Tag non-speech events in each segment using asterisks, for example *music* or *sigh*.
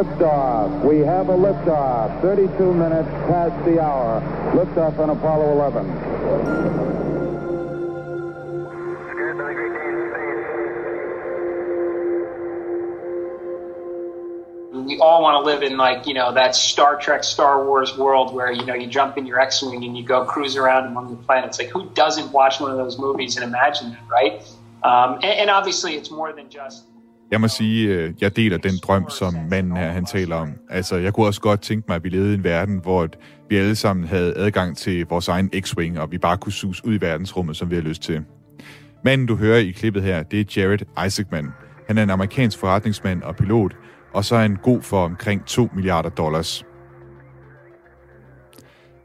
Liftoff. We have a liftoff. 32 minutes past the hour. Liftoff on Apollo 11. we all want to live in like you know that Star Trek, Star Wars world where you know you jump in your X-wing and you go cruise around among the planets. Like who doesn't watch one of those movies and imagine that, right? Um, and, and obviously, it's more than just. Jeg må sige, øh, jeg deler den drøm, som manden her han taler om. Altså, jeg kunne også godt tænke mig, at vi levede i en verden, hvor vi alle sammen havde adgang til vores egen X-Wing, og vi bare kunne sus ud i verdensrummet, som vi har lyst til. Manden, du hører i klippet her, det er Jared Isaacman. Han er en amerikansk forretningsmand og pilot, og så er han god for omkring 2 milliarder dollars.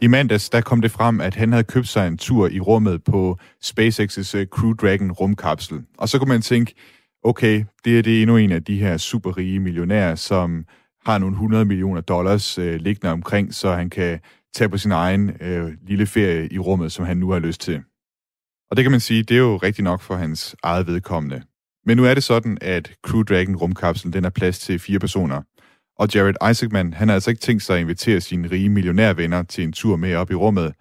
I mandags der kom det frem, at han havde købt sig en tur i rummet på SpaceX's øh, Crew Dragon rumkapsel. Og så kunne man tænke, okay, det er det endnu en af de her superrige millionærer, som har nogle 100 millioner dollars øh, liggende omkring, så han kan tage på sin egen øh, lille ferie i rummet, som han nu har lyst til. Og det kan man sige, det er jo rigtigt nok for hans eget vedkommende. Men nu er det sådan, at Crew Dragon rumkapslen den er plads til fire personer. Og Jared Isaacman, han har altså ikke tænkt sig at invitere sine rige millionærvenner til en tur med op i rummet.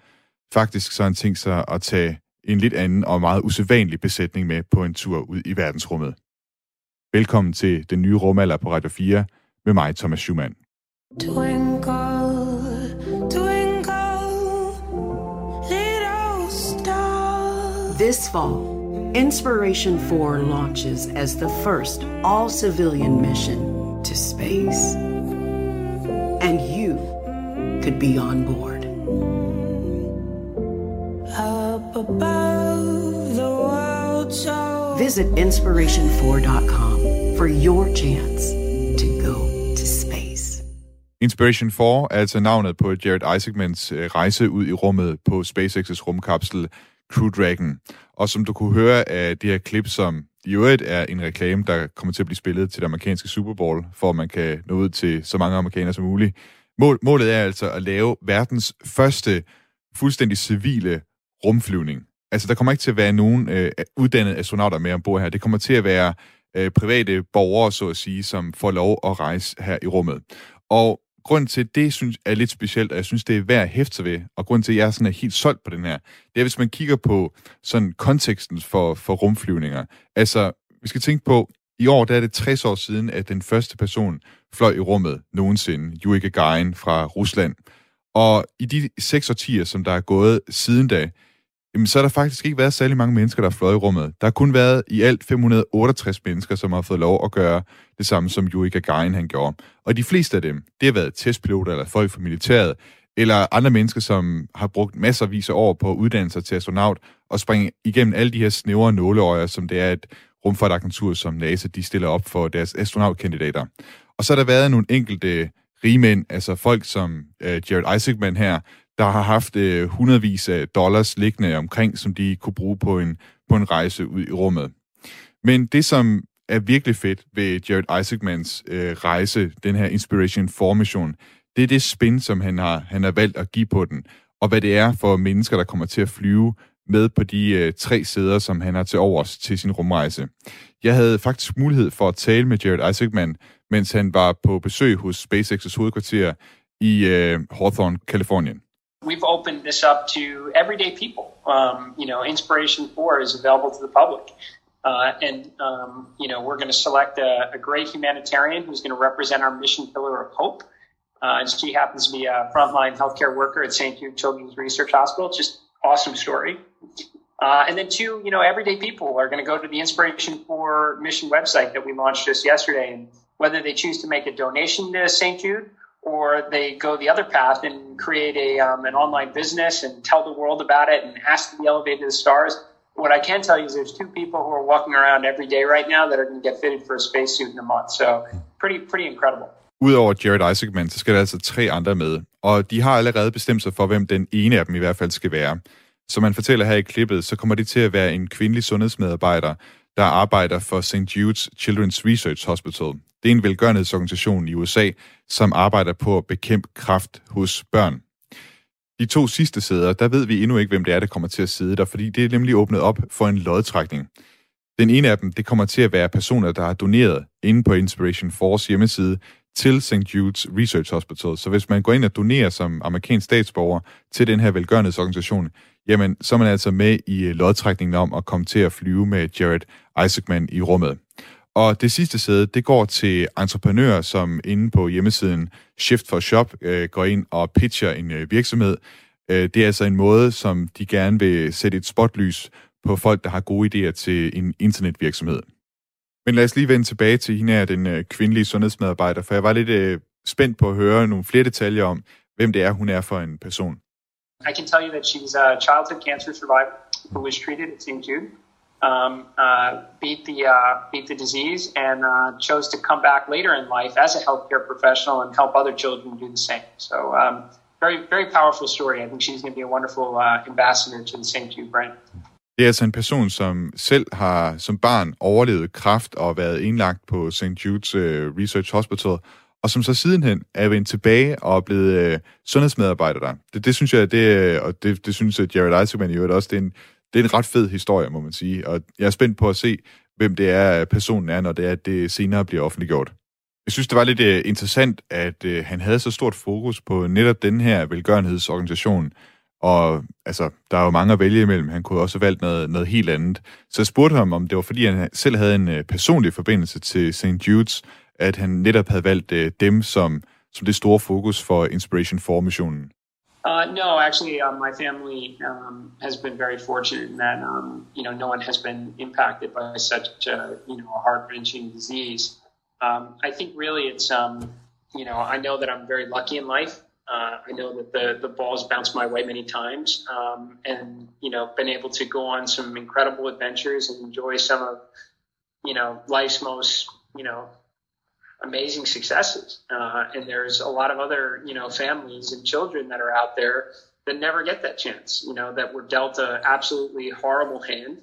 Faktisk så har han tænkt sig at tage en lidt anden og meget usædvanlig besætning med på en tur ud i verdensrummet. Velkommen til den nye rumalder på Radio 4 med mig, Thomas Schumann. Twinkle. This fall, Inspiration 4 launches as the first all civilian mission to space. And you could be on board. Up above the world so Visit inspiration4.com for your chance to go to space. Inspiration 4 er altså navnet på Jared Isaacmans øh, rejse ud i rummet på SpaceX's rumkapsel Crew Dragon. Og som du kunne høre af det her klip, som i øvrigt er en reklame, der kommer til at blive spillet til det amerikanske Super Bowl, for at man kan nå ud til så mange amerikanere som muligt. Mål, målet er altså at lave verdens første fuldstændig civile rumflyvning. Altså, der kommer ikke til at være nogen øh, uddannede astronauter med ombord her. Det kommer til at være øh, private borgere, så at sige, som får lov at rejse her i rummet. Og grund til, det synes, er lidt specielt, og jeg synes, det er værd at hæfte sig ved, og grund til, at jeg sådan er helt solgt på den her, det er, hvis man kigger på sådan konteksten for, for rumflyvninger. Altså, vi skal tænke på, i år der er det 60 år siden, at den første person fløj i rummet nogensinde, Yuri Gagarin fra Rusland. Og i de seks årtier, som der er gået siden da, jamen, så har der faktisk ikke været særlig mange mennesker, der har fløjet i rummet. Der har kun været i alt 568 mennesker, som har fået lov at gøre det samme, som Yuri Gagarin han gjorde. Og de fleste af dem, det har været testpiloter eller folk fra militæret, eller andre mennesker, som har brugt masservis af år på uddannelser til astronaut og springe igennem alle de her snævre nåleøjer, som det er et rumfartagentur som NASA, de stiller op for deres astronautkandidater. Og så har der været nogle enkelte rigmænd, altså folk som øh, Jared Isaacman her, der har haft øh, hundredvis af dollars liggende omkring, som de kunne bruge på en, på en rejse ud i rummet. Men det, som er virkelig fedt ved Jared Isaacmans øh, rejse, den her Inspiration 4-mission, det er det spin, som han har, han har valgt at give på den, og hvad det er for mennesker, der kommer til at flyve med på de øh, tre sæder, som han har til overs til sin rumrejse. Jeg havde faktisk mulighed for at tale med Jared Isaacman, mens han var på besøg hos SpaceX's hovedkvarter i øh, Hawthorne, Kalifornien. We've opened this up to everyday people. Um, you know, Inspiration 4 is available to the public. Uh, and, um, you know, we're going to select a, a, great humanitarian who's going to represent our mission pillar of hope. Uh, and she happens to be a frontline healthcare worker at St. Jude Children's Research Hospital. Just awesome story. Uh, and then two, you know, everyday people are going to go to the Inspiration 4 mission website that we launched just yesterday. And whether they choose to make a donation to St. Jude or they go the other path and create a um, an online business and tell the world about it and ask to be elevated to the stars. What I can tell you is there's two people who are walking around every day right now that are going to get fitted for a spacesuit in a month. So pretty pretty incredible. Udover Jared Isaacman, så skal der altså tre andre med, og de har allerede bestemt sig for, hvem den ene af dem i hvert fald skal være. Som man fortæller her i klippet, så kommer det til at være en kvindelig sundhedsmedarbejder, der arbejder for St. Jude's Children's Research Hospital. Det er en velgørenhedsorganisation i USA, som arbejder på at bekæmpe kræft hos børn. De to sidste sæder, der ved vi endnu ikke, hvem det er, der kommer til at sidde der, fordi det er nemlig åbnet op for en lodtrækning. Den ene af dem, det kommer til at være personer, der har doneret inde på Inspiration Force hjemmeside til St. Jude's Research Hospital. Så hvis man går ind og donerer som amerikansk statsborger til den her velgørenhedsorganisation, jamen så er man altså med i lodtrækningen om at komme til at flyve med Jared Isaacman i rummet. Og det sidste sæde, det går til entreprenører, som inde på hjemmesiden Shift for Shop øh, går ind og pitcher en øh, virksomhed. Øh, det er altså en måde, som de gerne vil sætte et spotlys på folk, der har gode idéer til en internetvirksomhed. Men lad os lige vende tilbage til hende her, den øh, kvindelige sundhedsmedarbejder, for jeg var lidt øh, spændt på at høre nogle flere detaljer om, hvem det er, hun er for en person. I can tell you that she's a childhood cancer survivor who was treated at St. Jude, um, uh, beat the uh, beat the disease, and uh, chose to come back later in life as a healthcare professional and help other children do the same. So, um, very very powerful story. I think she's going to be a wonderful uh, ambassador to the St. Jude brand. Det er altså en person, som selv har som barn overlevet kræft og været indlagt på St. Jude's øh, Research Hospital, og som så sidenhen er vendt tilbage og er blevet uh, sundhedsmedarbejder der. Det, det synes jeg, det, øh, og det, det synes jeg, Jared Isaacman i øvrigt også, det er, en, det er en ret fed historie, må man sige. Og jeg er spændt på at se, hvem det er, personen er, når det er, at det senere bliver offentliggjort. Jeg synes, det var lidt uh, interessant, at uh, han havde så stort fokus på netop den her velgørenhedsorganisation, og altså, der er jo mange at vælge imellem. Han kunne også have valgt noget, noget helt andet. Så jeg spurgte ham, om det var fordi, han selv havde en uh, personlig forbindelse til St. Jude's, at han netop havde valgt uh, dem som, som det store fokus for Inspiration 4-missionen. Uh, no, actually, uh, my family um, has been very fortunate in that um, you know no one has been impacted by such a you know a heart wrenching disease. Um, I think really it's um, you know I know that I'm very lucky in life. Uh, I know that the the ball's bounced my way many times, um, and you know, been able to go on some incredible adventures and enjoy some of you know life's most you know amazing successes. Uh, and there's a lot of other you know families and children that are out there that never get that chance. You know, that were dealt a absolutely horrible hand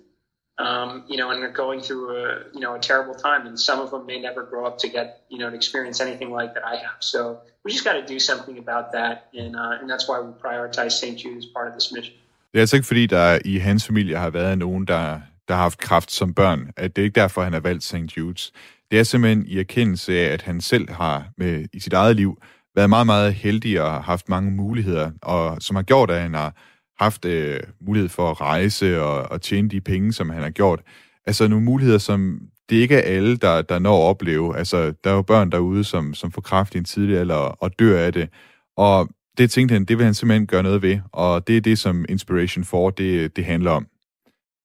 um, you know, and are going through a you know a terrible time, and some of them may never grow up to get you know to experience anything like that I have. So we just got to do something about that, and uh, and that's why we prioritize St. Jude as part of this mission. Det er altså ikke fordi, der i hans familie har været nogen, der, der har haft kraft som børn. Det er ikke derfor, han har valgt St. Jude's. Det er simpelthen i erkendelse af, at han selv har med, i sit eget liv været meget, meget heldig og haft mange muligheder, og som har gjort, at han har haft øh, mulighed for at rejse og, og tjene de penge, som han har gjort. Altså nogle muligheder, som det ikke er alle, der, der når at opleve. Altså, der er jo børn derude, som, som får kraft i en tidlig alder og dør af det. Og det tænkte han, det vil han simpelthen gøre noget ved, og det er det, som Inspiration 4 det, det handler om.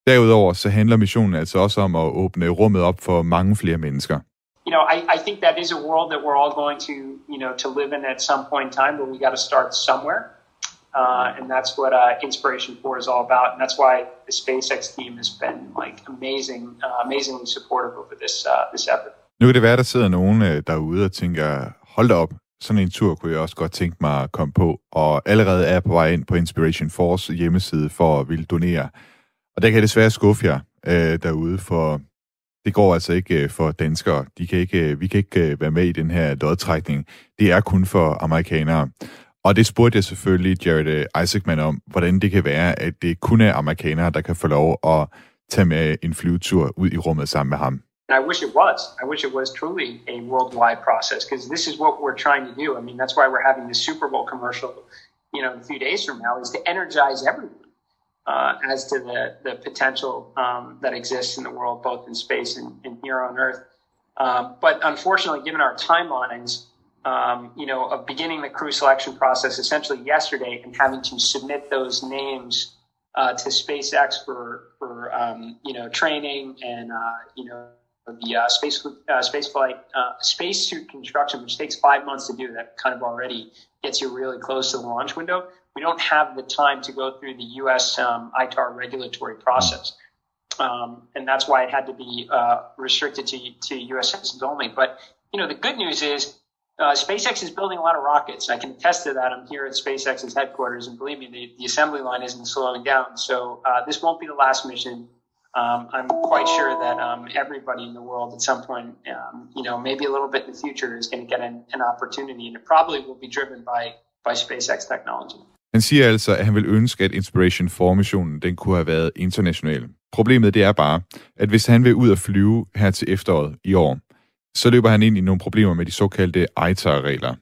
Derudover så handler missionen altså også om at åbne rummet op for mange flere mennesker. You know, I, I think that is a world that we're all going to, you know, to live in at some point in time, but we got to start somewhere. Uh, and that's what uh, Inspiration 4 is all about. And that's why the SpaceX team has been like amazing, uh, amazingly supportive over this, uh, this effort. Nu kan det være, der sidder nogen øh, derude og tænker, hold da op, sådan en tur kunne jeg også godt tænke mig at komme på, og allerede er på vej ind på Inspiration Force hjemmeside for at ville donere. Og der kan jeg desværre skuffe jer øh, derude, for det går altså ikke øh, for danskere. De kan ikke, øh, vi kan ikke øh, være med i den her lodtrækning. Det er kun for amerikanere. Og det spurgte jeg selvfølgelig Jared øh, Isaacman om, hvordan det kan være, at det kun er amerikanere, der kan få lov at tage med en flyvetur ud i rummet sammen med ham. And I wish it was. I wish it was truly a worldwide process because this is what we're trying to do. I mean, that's why we're having the Super Bowl commercial, you know, a few days from now, is to energize everyone uh, as to the the potential um, that exists in the world, both in space and, and here on Earth. Um, but unfortunately, given our timelines, um, you know, of beginning the crew selection process essentially yesterday and having to submit those names uh, to SpaceX for for um, you know training and uh, you know the uh, space uh, space flight uh, spacesuit construction, which takes five months to do. That kind of already gets you really close to the launch window. We don't have the time to go through the U.S. Um, ITAR regulatory process. Um, and that's why it had to be uh, restricted to, to U.S. citizens only. But you know, the good news is uh, SpaceX is building a lot of rockets. I can attest to that. I'm here at SpaceX's headquarters, and believe me, the, the assembly line isn't slowing down. So uh, this won't be the last mission. Um, I'm quite sure that um, everybody in the world at some point, um, you know, maybe a little bit in the future, is going to get an, an opportunity, and it probably will be driven by by SpaceX technology. Han siger altså, at han vil ønske, at Inspiration 4-missionen den kunne have været international. Problemet det er bare, at hvis han vil ud og flyve her til efteråret i år, så løber han ind i nogle problemer med de såkaldte ITAR-regler.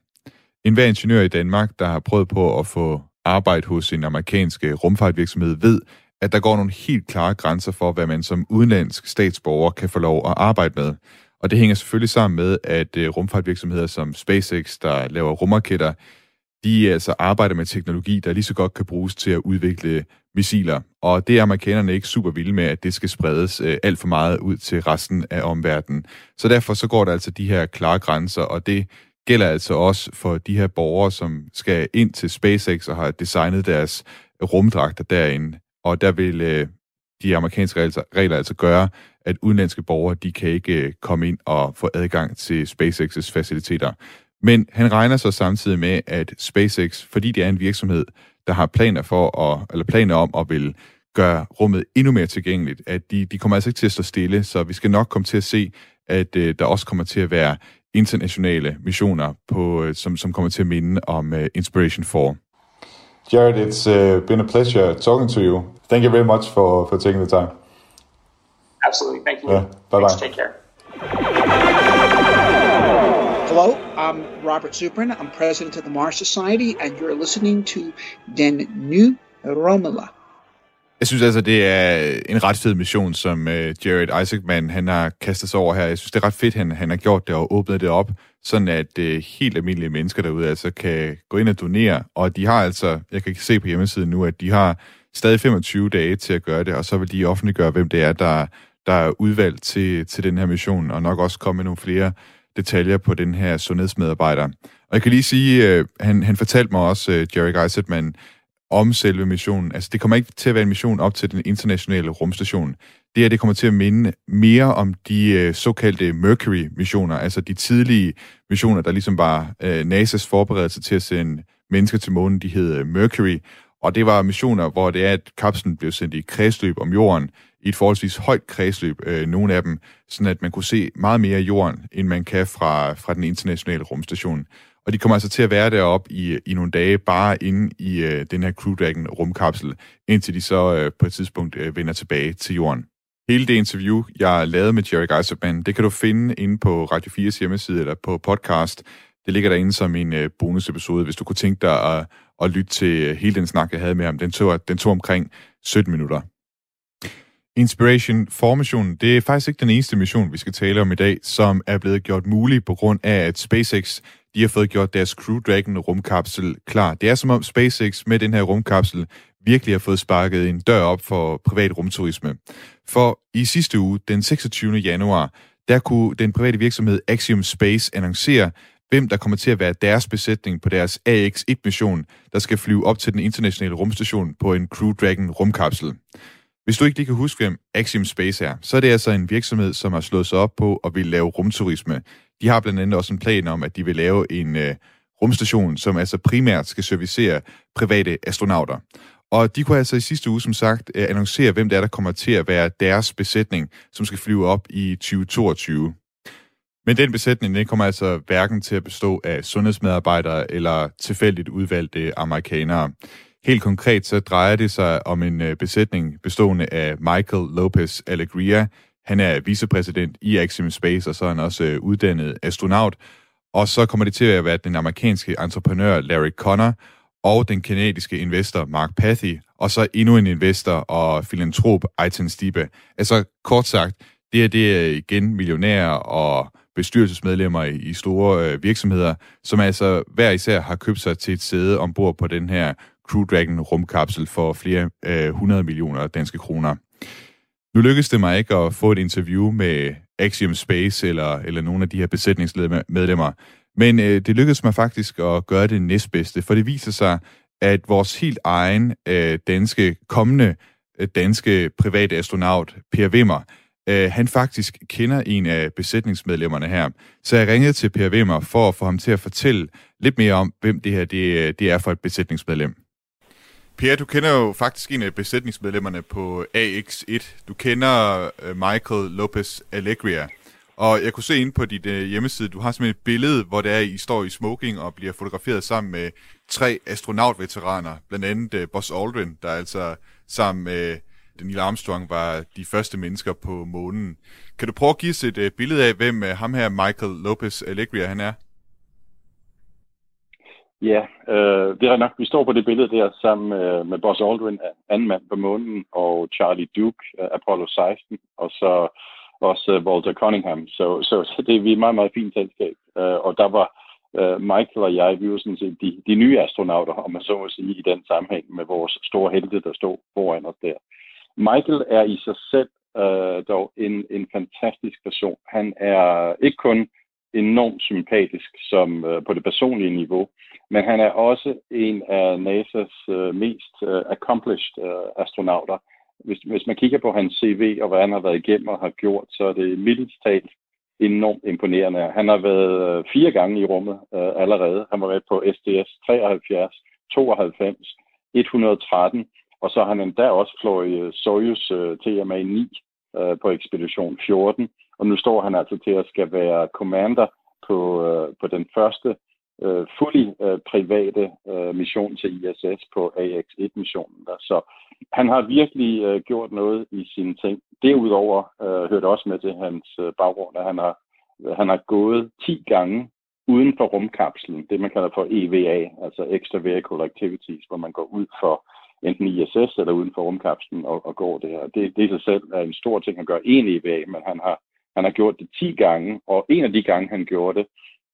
En hver ingeniør i Danmark, der har prøvet på at få arbejde hos en amerikansk øh, rumfartvirksomhed, ved, at der går nogle helt klare grænser for, hvad man som udenlandsk statsborger kan få lov at arbejde med. Og det hænger selvfølgelig sammen med, at øh, rumfartvirksomheder som SpaceX, der laver rumraketter, de altså arbejder med teknologi, der lige så godt kan bruges til at udvikle missiler. Og det er amerikanerne ikke super vilde med, at det skal spredes øh, alt for meget ud til resten af omverdenen. Så derfor så går der altså de her klare grænser, og det gælder altså også for de her borgere, som skal ind til SpaceX og har designet deres rumdragter derinde. Og der vil øh, de amerikanske regler altså gøre, at udenlandske borgere, de kan ikke øh, komme ind og få adgang til SpaceX's faciliteter. Men han regner så samtidig med, at SpaceX, fordi det er en virksomhed, der har planer for at, eller planer om at vil gøre rummet endnu mere tilgængeligt, at de, de kommer altså ikke til at stå stille, så vi skal nok komme til at se, at uh, der også kommer til at være internationale missioner, på, uh, som, som kommer til at minde om uh, Inspiration 4. Jared, it's uh, been a pleasure talking to you. Thank you very much for, for taking the time. Absolutely. Thank you. Yeah. Bye-bye. Take care. Hello, I'm Robert Zubrin. I'm president of the Mars Society, and you're listening to Den Nye Romula. Jeg synes altså, det er en ret fed mission, som øh, Jared Isaacman han har kastet sig over her. Jeg synes, det er ret fedt, han, han har gjort det og åbnet det op, sådan at øh, helt almindelige mennesker derude altså kan gå ind og donere. Og de har altså, jeg kan se på hjemmesiden nu, at de har stadig 25 dage til at gøre det, og så vil de offentliggøre, hvem det er, der, der er udvalgt til, til den her mission, og nok også komme med nogle flere detaljer på den her sundhedsmedarbejder. Og jeg kan lige sige, øh, han, han fortalte mig også, øh, Jerry Geisertman, om selve missionen. Altså, det kommer ikke til at være en mission op til den internationale rumstation. Det her, det kommer til at minde mere om de øh, såkaldte Mercury-missioner, altså de tidlige missioner, der ligesom var øh, NASA's forberedelse til at sende mennesker til månen, de hed øh, Mercury. Og det var missioner, hvor det er, at kapslen blev sendt i kredsløb om jorden, i et forholdsvis højt kredsløb, øh, nogle af dem, sådan at man kunne se meget mere af jorden, end man kan fra, fra den internationale rumstation. Og de kommer altså til at være deroppe i, i nogle dage, bare inde i øh, den her Crew Dragon rumkapsel, indtil de så øh, på et tidspunkt øh, vender tilbage til jorden. Hele det interview, jeg lavede med Jerry Geiserman, det kan du finde inde på Radio 4's hjemmeside eller på podcast. Det ligger derinde som en øh, bonusepisode, hvis du kunne tænke dig at, at lytte til øh, hele den snak, jeg havde med ham. Den tog, den tog omkring 17 minutter. Inspiration Formation, det er faktisk ikke den eneste mission, vi skal tale om i dag, som er blevet gjort mulig på grund af, at SpaceX de har fået gjort deres Crew Dragon rumkapsel klar. Det er som om SpaceX med den her rumkapsel virkelig har fået sparket en dør op for privat rumturisme. For i sidste uge, den 26. januar, der kunne den private virksomhed Axiom Space annoncere, hvem der kommer til at være deres besætning på deres AX-1-mission, der skal flyve op til den internationale rumstation på en Crew Dragon rumkapsel. Hvis du ikke lige kan huske, hvem Axiom Space er, så er det altså en virksomhed, som har slået sig op på at vil lave rumturisme. De har blandt andet også en plan om, at de vil lave en øh, rumstation, som altså primært skal servicere private astronauter. Og de kunne altså i sidste uge, som sagt, øh, annoncere, hvem det er, der kommer til at være deres besætning, som skal flyve op i 2022. Men den besætning den kommer altså hverken til at bestå af sundhedsmedarbejdere eller tilfældigt udvalgte amerikanere. Helt konkret så drejer det sig om en øh, besætning bestående af Michael Lopez Alegria. Han er vicepræsident i Axiom Space, og så er han også øh, uddannet astronaut. Og så kommer det til at være den amerikanske entreprenør Larry Connor og den kanadiske investor Mark Pathy, og så endnu en investor og filantrop Aitan Stibe. Altså kort sagt, det er det er igen millionærer og bestyrelsesmedlemmer i store øh, virksomheder, som altså hver især har købt sig til et sæde ombord på den her Crew Dragon rumkapsel for flere øh, 100 millioner danske kroner. Nu lykkedes det mig ikke at få et interview med Axiom Space eller, eller nogle af de her besætningsmedlemmer, men øh, det lykkedes mig faktisk at gøre det næstbedste, for det viser sig, at vores helt egen øh, danske, kommende øh, danske private astronaut, Per Wimmer, øh, han faktisk kender en af besætningsmedlemmerne her. Så jeg ringede til Per Wimmer for at få ham til at fortælle lidt mere om, hvem det her det, øh, det er for et besætningsmedlem. Pierre, du kender jo faktisk en af besætningsmedlemmerne på AX1. Du kender øh, Michael Lopez Alegria. Og jeg kunne se ind på dit øh, hjemmeside, du har simpelthen et billede, hvor det er, I står i smoking og bliver fotograferet sammen med tre astronautveteraner. Blandt andet øh, Buzz Aldrin, der altså sammen med Neil Armstrong var de første mennesker på månen. Kan du prøve at give os et billede af, hvem uh, ham her Michael Lopez Alegria han er? Ja, øh, det er nok. Vi står på det billede der sammen med, med Buzz Aldrin, anden mand på månen, og Charlie Duke, øh, Apollo 16, og så også øh, Walter Cunningham. Så, så, så det er vi et meget, meget fint selskab. Øh, og der var øh, Michael og jeg, vi var sådan set de, de nye astronauter, om man så må sige, i den sammenhæng med vores store helte, der stod foran os der. Michael er i sig selv øh, dog en, en fantastisk person. Han er ikke kun enormt sympatisk som øh, på det personlige niveau, men han er også en af NASA's øh, mest øh, accomplished øh, astronauter. Hvis, hvis man kigger på hans CV og hvad han har været igennem og har gjort, så er det mildest talt enormt imponerende. Han har været øh, fire gange i rummet øh, allerede. Han var med på SDS 73, 92, 113, og så har han endda også fløjet øh, Soyuz øh, TMA-9 øh, på ekspedition 14, og nu står han altså til at skal være commander på, øh, på den første øh, fuldt øh, private øh, mission til ISS på AX-1-missionen. Der. Så han har virkelig øh, gjort noget i sine ting. Derudover øh, hørte også med til hans øh, baggrund, at han har, han har gået 10 gange uden for rumkapslen, det man kalder for EVA, altså Extra Vehicle Activities, hvor man går ud for enten ISS eller uden for rumkapslen og, og går det her. Det, det i sig selv er en stor ting at gøre en EVA, men han har, han har gjort det 10 gange, og en af de gange, han gjorde det,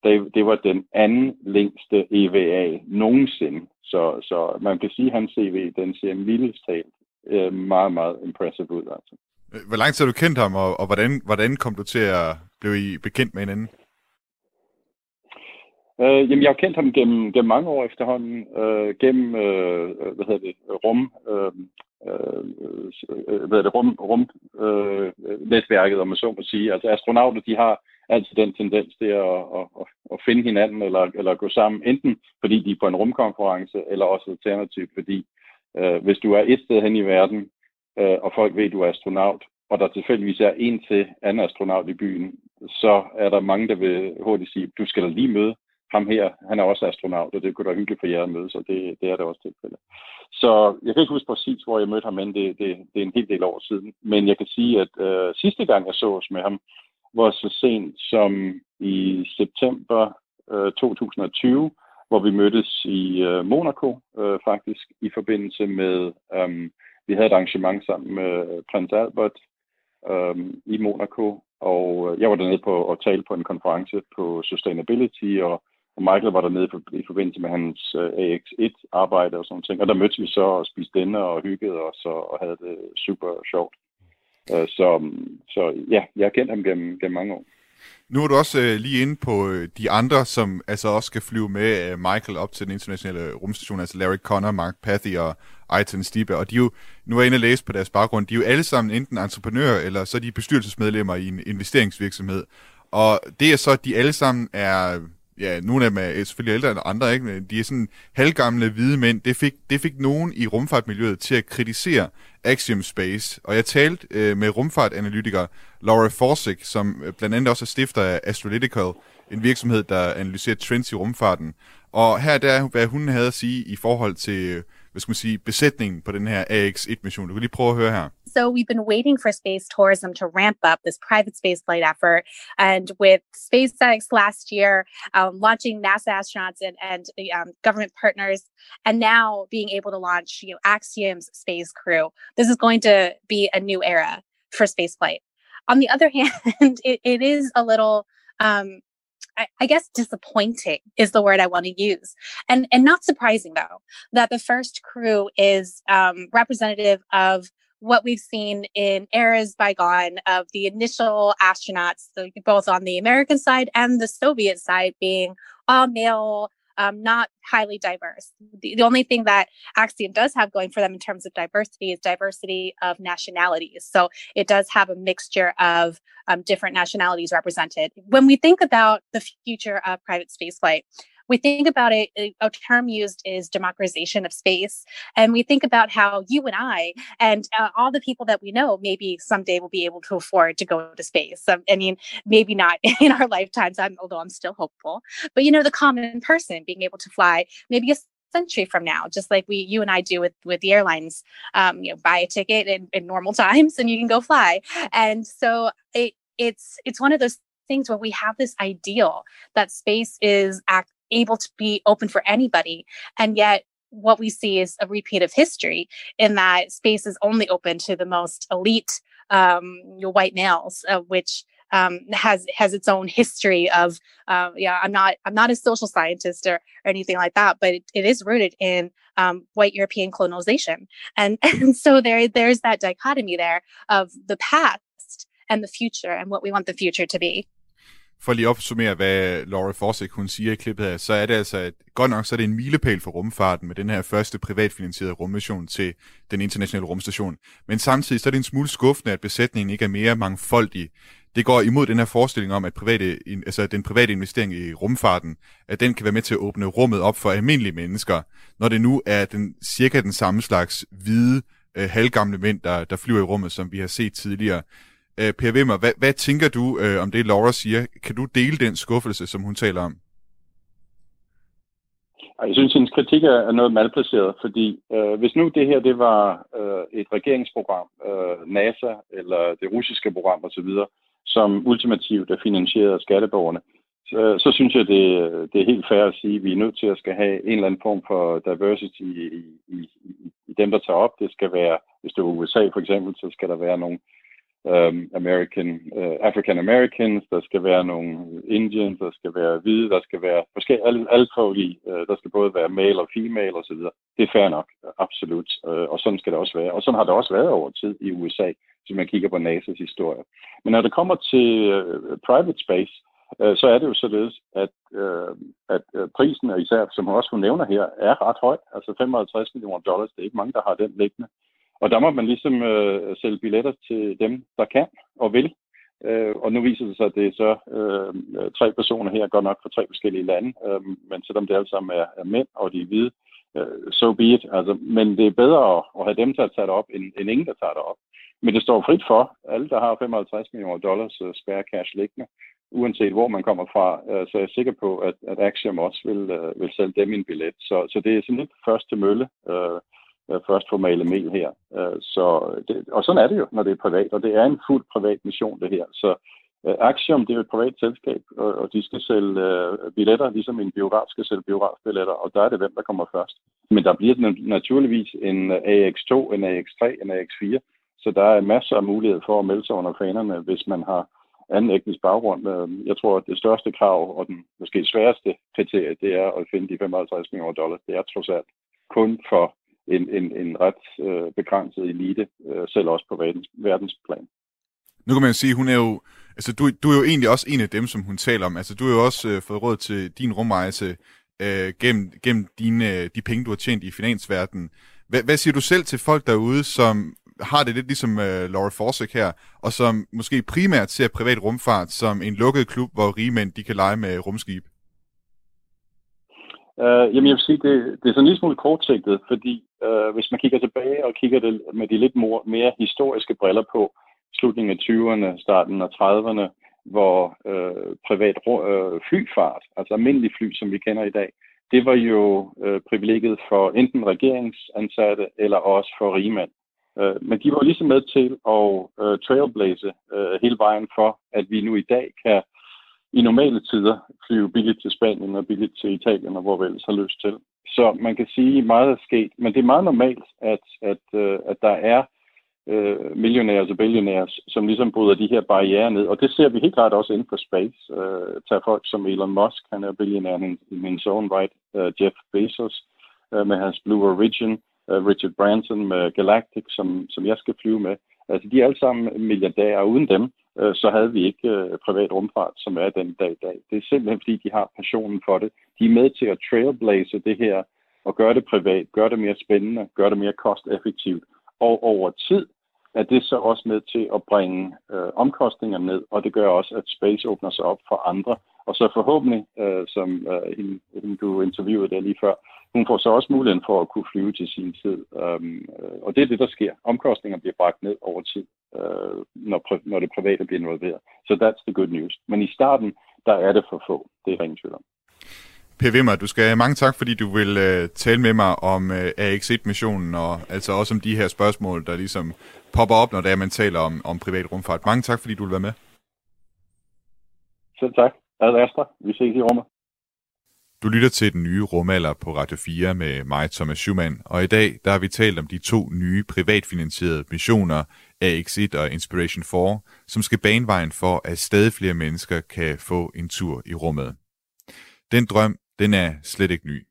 det, det var den anden længste EVA nogensinde. Så, så man kan sige, at hans CV, den ser mildest talt øh, meget, meget impressive ud. Altså. Hvor lang tid har du kendt ham, og, og hvordan, hvordan kom du til at blive bekendt med hinanden? Øh, jamen, jeg har kendt ham gennem, gennem mange år efterhånden, øh, gennem, øh, øh hvad hedder det, rum, øh, øh, øh hvad det, rum, rum øh, netværket, om man så må sige. Altså astronauter, de har altid den tendens til at, at, at, at finde hinanden eller, eller gå sammen, enten fordi de er på en rumkonference, eller også alternativt, fordi øh, hvis du er et sted hen i verden, øh, og folk ved, at du er astronaut, og der tilfældigvis er en til anden astronaut i byen, så er der mange, der vil hurtigt sige, du skal da lige møde ham her, han er også astronaut, og det kunne da hyggeligt for jer at møde, så det, det er der også tilfælde. Så jeg kan ikke huske præcis, hvor jeg mødte ham, men det, det, det er en hel del år siden. Men jeg kan sige, at øh, sidste gang jeg så os med ham, var så sent som i september øh, 2020, hvor vi mødtes i øh, Monaco øh, faktisk, i forbindelse med, øh, vi havde et arrangement sammen med øh, prins Albert øh, i Monaco, og øh, jeg var dernede på at tale på en konference på sustainability, og, og Michael var dernede for, i forbindelse med hans øh, AX1-arbejde og sådan ting. Og der mødtes vi så og spiste denne og hyggede os og, og havde det super sjovt. Øh, så, så ja, jeg har kendt ham gennem, gennem mange år. Nu er du også øh, lige inde på øh, de andre, som altså også skal flyve med Michael op til den internationale rumstation, altså Larry Connor, Mark Pathy og Aiton Stibe, og de er jo, nu er jeg inde og læse på deres baggrund, de er jo alle sammen enten entreprenører, eller så er de bestyrelsesmedlemmer i en investeringsvirksomhed. Og det er så, at de alle sammen er ja, nogle af dem er selvfølgelig ældre end andre, ikke? Men de er sådan halvgamle hvide mænd. Det fik, det fik nogen i rumfartmiljøet til at kritisere Axiom Space. Og jeg talte øh, med rumfartanalytiker Laura Forsick, som øh, blandt andet også er stifter af Astrolytical, en virksomhed, der analyserer trends i rumfarten. Og her der, hvad hun havde at sige i forhold til øh, hvad skal man sige, besætningen på den her AX-1-mission. Du kan lige prøve at høre her. So we've been waiting for space tourism to ramp up this private spaceflight effort. And with SpaceX last year um, launching NASA astronauts and, and um, government partners, and now being able to launch you know, Axiom's space crew, this is going to be a new era for spaceflight. On the other *laughs* hand, it, it is a little um, I, I guess disappointing is the word I want to use. And and not surprising though, that the first crew is um, representative of what we've seen in eras bygone of the initial astronauts, both on the American side and the Soviet side, being all male um, not highly diverse. The, the, only thing that Axiom does have going for them in terms of diversity is diversity of nationalities. So it does have a mixture of um, different nationalities represented. When we think about the future of private spaceflight, we think about it, a term used is democratization of space. And we think about how you and I and uh, all the people that we know maybe someday will be able to afford to go to space. Um, I mean, maybe not *laughs* in our lifetimes, I'm, although I'm still hopeful. But, you know, the common person being able to fly maybe a century from now, just like we, you and I do with with the airlines. Um, you know, buy a ticket in, in normal *laughs* times and you can go fly. And so it it's it's one of those things where we have this ideal that space is act, able to be open for anybody, and yet what we see is a repeat of history in that space is only open to the most elite um, white males, uh, which um, has has its own history of uh, yeah i'm not i'm not a social scientist or, or anything like that but it, it is rooted in um, white european colonization. And *laughs* and so there there's that dichotomy there of the past and the future and what we want the future to be For lige at opsummere, hvad Laura Forsik hun siger i klippet her, så er det altså, at godt nok så er det en milepæl for rumfarten med den her første privatfinansierede rummission til den internationale rumstation. Men samtidig så er det en smule skuffende, at besætningen ikke er mere mangfoldig. Det går imod den her forestilling om, at private, altså den private investering i rumfarten, at den kan være med til at åbne rummet op for almindelige mennesker, når det nu er den, cirka den samme slags hvide, øh, halvgamle mænd, der, der flyver i rummet, som vi har set tidligere. Øh, per Wimmer, hvad, hvad tænker du øh, om det, Laura siger? Kan du dele den skuffelse, som hun taler om? Jeg synes, hendes kritik er noget malplaceret, fordi øh, hvis nu det her det var øh, et regeringsprogram, øh, NASA eller det russiske program osv., som ultimativt er finansieret af skatteborgerne, så, så synes jeg, det, det er helt fair at sige, at vi er nødt til at skal have en eller anden form for diversity i, i, i, i dem, der tager op. Det skal være, hvis det er USA for eksempel, så skal der være nogle um, American, uh, African Americans, der skal være nogle Indians, der skal være hvide, der skal være forskellige, alle, alle uh, der skal både være male og female osv. Det er fair nok, absolut, uh, og sådan skal det også være. Og sådan har det også været over tid i USA, hvis man kigger på NASA's historie. Men når det kommer til uh, private space, uh, så er det jo således, at, uh, at uh, prisen, især som også hun nævner her, er ret høj. Altså 55 millioner dollars, det er ikke mange, der har den liggende. Og der må man ligesom øh, sælge billetter til dem, der kan og vil. Øh, og nu viser det sig, at det er så øh, tre personer her, godt nok fra tre forskellige lande, øh, men selvom det alle sammen er, er mænd, og de er hvide, øh, so be it. Altså, men det er bedre at, at have dem til at tage det op, end, end ingen, der tager det op. Men det står frit for alle, der har 55 millioner dollars uh, spare cash liggende, uanset hvor man kommer fra, uh, så er jeg sikker på, at, at Axiom også vil, uh, vil sælge dem en billet. Så, så det er sådan lidt første mølle. Uh, øh, først få malet mel her. Øh, så det, og sådan er det jo, når det er privat, og det er en fuld privat mission, det her. Så øh, Axiom, det er jo et privat selskab, og, og de skal sælge øh, billetter, ligesom en biograf skal sælge biografbilletter, og der er det hvem, der kommer først. Men der bliver naturligvis en øh, AX2, en AX3, en AX4, så der er masser af mulighed for at melde sig under fanerne, hvis man har anden etnisk baggrund. Øh, jeg tror, at det største krav, og den måske sværeste kriterie, det er at finde de 55 millioner dollars. Det er trods alt kun for en, en, en ret øh, begrænset elite, øh, selv også på verdens, verdensplan. Nu kan man sige, hun er jo, altså du, du er jo egentlig også en af dem, som hun taler om. Altså du har jo også øh, fået råd til din rumrejse øh, gennem, gennem dine, øh, de penge, du har tjent i finansverdenen. Hvad, hvad siger du selv til folk derude, som har det lidt ligesom øh, Laura Forsik her, og som måske primært ser privat rumfart som en lukket klub, hvor rige mænd de kan lege med rumskib? Uh, jamen jeg vil sige, det, det er sådan en lille smule kortsigtet, fordi uh, hvis man kigger tilbage og kigger det med de lidt more, mere historiske briller på, slutningen af 20'erne, starten af 30'erne, hvor uh, privat uh, flyfart, altså almindelig fly, som vi kender i dag, det var jo uh, privilegiet for enten regeringsansatte eller også for rigmænd. Uh, men de var ligesom med til at uh, trailblaze uh, hele vejen for, at vi nu i dag kan i normale tider flyve billigt til Spanien og billigt til Italien, og hvor vi ellers har lyst til. Så man kan sige, at meget er sket, men det er meget normalt, at, at, øh, at der er øh, millionærer og billionærer, som ligesom bryder de her barriere ned. Og det ser vi helt klart også inden for space. Øh, tag folk som Elon Musk, han er billionær i min own right, øh, Jeff Bezos øh, med hans Blue Origin, øh, Richard Branson med Galactic, som, som jeg skal flyve med. Altså, de er alle sammen milliardærer, og uden dem, øh, så havde vi ikke øh, privat rumfart, som er den dag i dag. Det er simpelthen, fordi de har passionen for det. De er med til at trailblaze det her, og gøre det privat, gøre det mere spændende, gøre det mere kosteffektivt. Og over tid er det så også med til at bringe øh, omkostninger ned, og det gør også, at space åbner sig op for andre. Og så forhåbentlig, øh, som øh, hende, hende du interviewede der lige før, hun får så også muligheden for at kunne flyve til sin tid. Um, og det er det, der sker. Omkostninger bliver bragt ned over tid, uh, når, når det private bliver involveret. Så so that's the good news. Men i starten, der er det for få. Det er ingen tvivl om. Per Wimmer, du skal have mange tak, fordi du vil uh, tale med mig om uh, AX1-missionen, og altså også om de her spørgsmål, der ligesom popper op, når det er, man taler om, om privat rumfart. Mange tak, fordi du vil være med. Selv tak. Ad Astra. Vi ses i rummet. Du lytter til den nye rumalder på Radio 4 med mig, Thomas Schumann, og i dag der har vi talt om de to nye privatfinansierede missioner, AX1 og Inspiration 4, som skal bane vejen for, at stadig flere mennesker kan få en tur i rummet. Den drøm, den er slet ikke ny.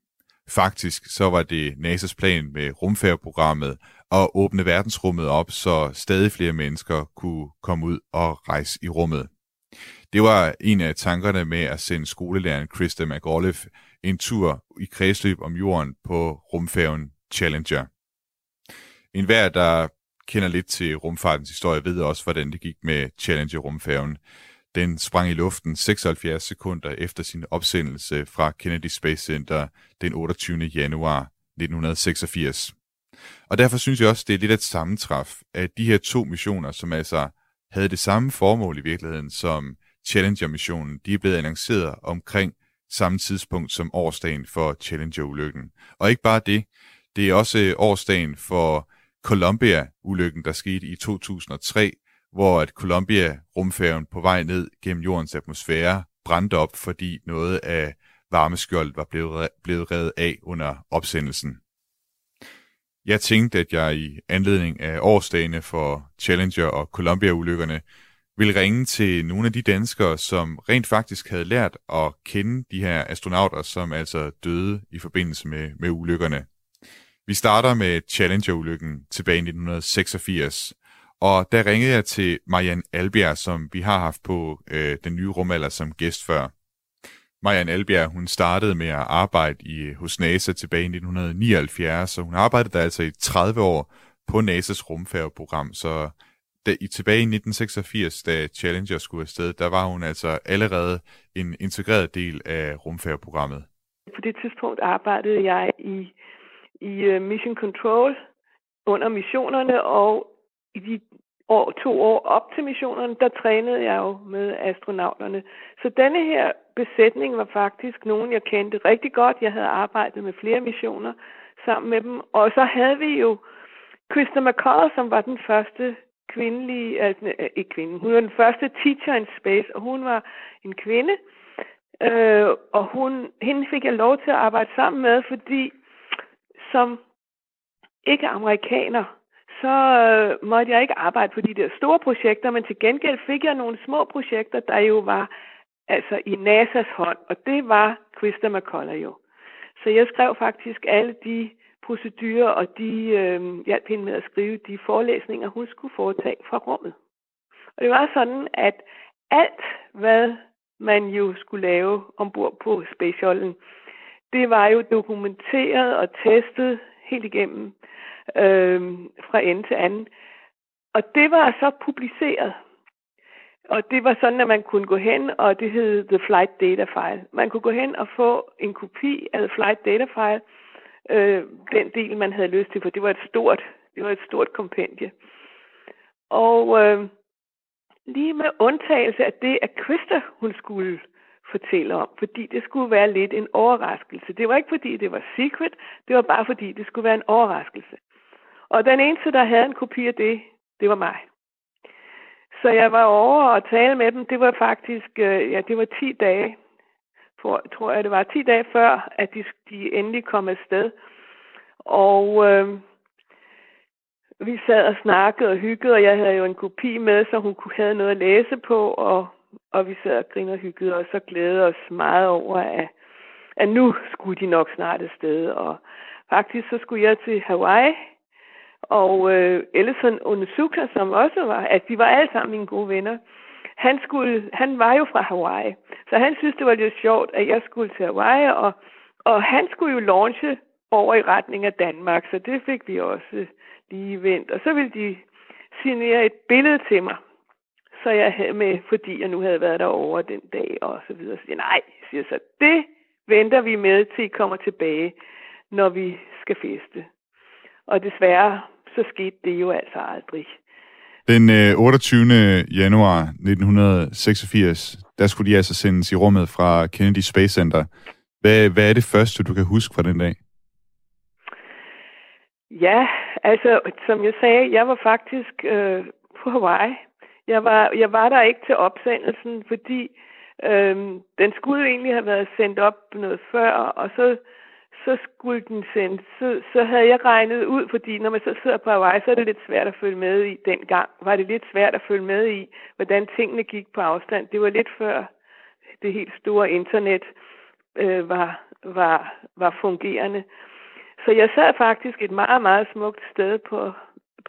Faktisk så var det NASA's plan med rumfærgeprogrammet at åbne verdensrummet op, så stadig flere mennesker kunne komme ud og rejse i rummet. Det var en af tankerne med at sende skolelæreren Krista McAuliffe en tur i kredsløb om jorden på rumfærgen Challenger. En hver, der kender lidt til rumfartens historie, ved også, hvordan det gik med Challenger-rumfærgen. Den sprang i luften 76 sekunder efter sin opsendelse fra Kennedy Space Center den 28. januar 1986. Og derfor synes jeg også, det er lidt et sammentræf, at de her to missioner, som altså havde det samme formål i virkeligheden som Challenger-missionen, de er blevet annonceret omkring samme tidspunkt som årsdagen for Challenger-ulykken. Og ikke bare det, det er også øh, årsdagen for Columbia-ulykken, der skete i 2003, hvor at Columbia-rumfærgen på vej ned gennem jordens atmosfære brændte op, fordi noget af varmeskjoldet var blevet, blevet revet af under opsendelsen. Jeg tænkte, at jeg i anledning af årsdagene for Challenger og Columbia-ulykkerne vil ringe til nogle af de danskere, som rent faktisk havde lært at kende de her astronauter, som altså døde i forbindelse med, med ulykkerne. Vi starter med Challenger-ulykken tilbage i 1986, og der ringede jeg til Marianne Albjerg, som vi har haft på øh, den nye rumalder som gæst før. Marianne Albjerg, hun startede med at arbejde i, hos NASA tilbage i 1979, så hun arbejdede der altså i 30 år på NASA's rumfærgeprogram, så da, i tilbage i 1986, da Challenger skulle afsted, der var hun altså allerede en integreret del af rumfærgeprogrammet. På det tidspunkt arbejdede jeg i, i øh, Mission Control under missionerne, og i de år, to år op til missionerne, der trænede jeg jo med astronauterne. Så denne her besætning var faktisk nogen, jeg kendte rigtig godt. Jeg havde arbejdet med flere missioner sammen med dem. Og så havde vi jo Krista McCall, som var den første kvindelige, altså øh, ikke kvinde, hun var den første teacher in space, og hun var en kvinde. Øh, og hun, hende fik jeg lov til at arbejde sammen med, fordi som ikke amerikaner, så øh, måtte jeg ikke arbejde på de der store projekter, men til gengæld fik jeg nogle små projekter, der jo var altså i NASA's hånd, og det var Christa McCullough jo. Så jeg skrev faktisk alle de procedurer, og de øh, hjalp hende med at skrive de forelæsninger, hun skulle foretage fra rummet. Og det var sådan, at alt, hvad man jo skulle lave ombord på Space Shuttle, det var jo dokumenteret og testet helt igennem øh, fra ende til anden. Og det var så publiceret. Og det var sådan, at man kunne gå hen, og det hed The Flight Data File. Man kunne gå hen og få en kopi af The Flight Data File, øh, den del, man havde lyst til, for det var et stort, det var et stort kompendie. Og øh, lige med undtagelse af det, at Krista, hun skulle fortælle om, fordi det skulle være lidt en overraskelse. Det var ikke fordi, det var secret, det var bare fordi, det skulle være en overraskelse. Og den eneste, der havde en kopi af det, det var mig. Så jeg var over og tale med dem. Det var faktisk, øh, ja, det var 10 dage for, tror jeg det var 10 dage før, at de, de endelig kom afsted. Og øh, vi sad og snakkede og hyggede, og jeg havde jo en kopi med, så hun kunne have noget at læse på, og, og vi sad og grinede og hyggede, og så glædede os meget over, at, at nu skulle de nok snart afsted. Og faktisk så skulle jeg til Hawaii, og øh, Ellison Onizuka, som også var, at de var alle sammen mine gode venner, han, skulle, han var jo fra Hawaii, så han synes, det var lidt sjovt, at jeg skulle til Hawaii, og, og han skulle jo launche over i retning af Danmark, så det fik vi også lige vendt. Og så ville de signere et billede til mig, så jeg havde med, fordi jeg nu havde været derovre den dag, og så videre. Så jeg, nej, siger så, det venter vi med, til I kommer tilbage, når vi skal feste. Og desværre, så skete det jo altså aldrig. Den 28. Øh, januar 1986, der skulle de altså sendes i rummet fra Kennedy Space Center. Hvad, hvad er det første, du kan huske fra den dag? Ja, altså, som jeg sagde, jeg var faktisk øh, på Hawaii. Jeg var, jeg var der ikke til opsendelsen, fordi øh, den skulle egentlig have været sendt op noget før, og så så skulle den sendes, så, så havde jeg regnet ud, fordi når man så sidder på Hawaii, så er det lidt svært at følge med i dengang. Var det lidt svært at følge med i, hvordan tingene gik på afstand. Det var lidt før det helt store internet øh, var, var, var fungerende. Så jeg sad faktisk et meget, meget smukt sted på,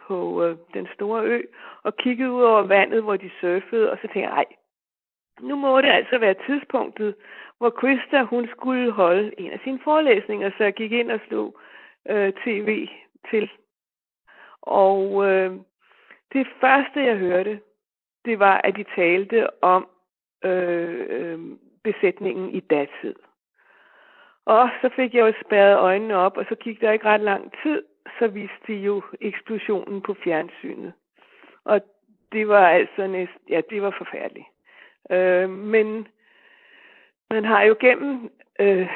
på øh, den store ø og kiggede ud over vandet, hvor de surfede, og så tænkte jeg, ej, nu må det altså være tidspunktet, hvor Krista hun skulle holde en af sine forelæsninger, så jeg gik ind og slog øh, tv til. Og øh, det første, jeg hørte, det var, at de talte om øh, øh, besætningen i datid. Og så fik jeg jo spærret øjnene op, og så gik der ikke ret lang tid, så viste de jo eksplosionen på fjernsynet. Og det var altså næsten, ja, det var forfærdeligt. Øh, men man har jo gennem øh,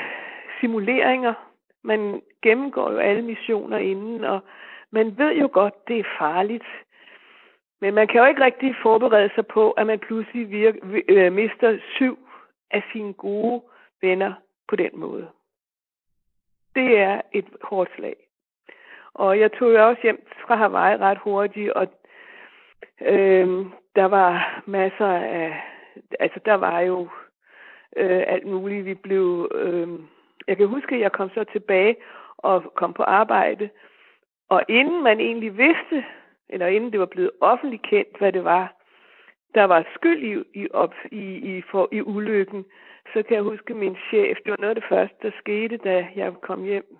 simuleringer, man gennemgår jo alle missioner inden, og man ved jo godt, det er farligt. Men man kan jo ikke rigtig forberede sig på, at man pludselig virke, øh, mister syv af sine gode venner på den måde. Det er et hårdt slag. Og jeg tog jo også hjem fra Hawaii ret hurtigt, og øh, der var masser af, altså der var jo øh, alt muligt. Vi blev, øh, jeg kan huske, at jeg kom så tilbage og kom på arbejde, og inden man egentlig vidste, eller inden det var blevet offentligt kendt, hvad det var, der var skyld i, i, op, i, i, for, i ulykken, så kan jeg huske min chef, det var noget af det første, der skete, da jeg kom hjem,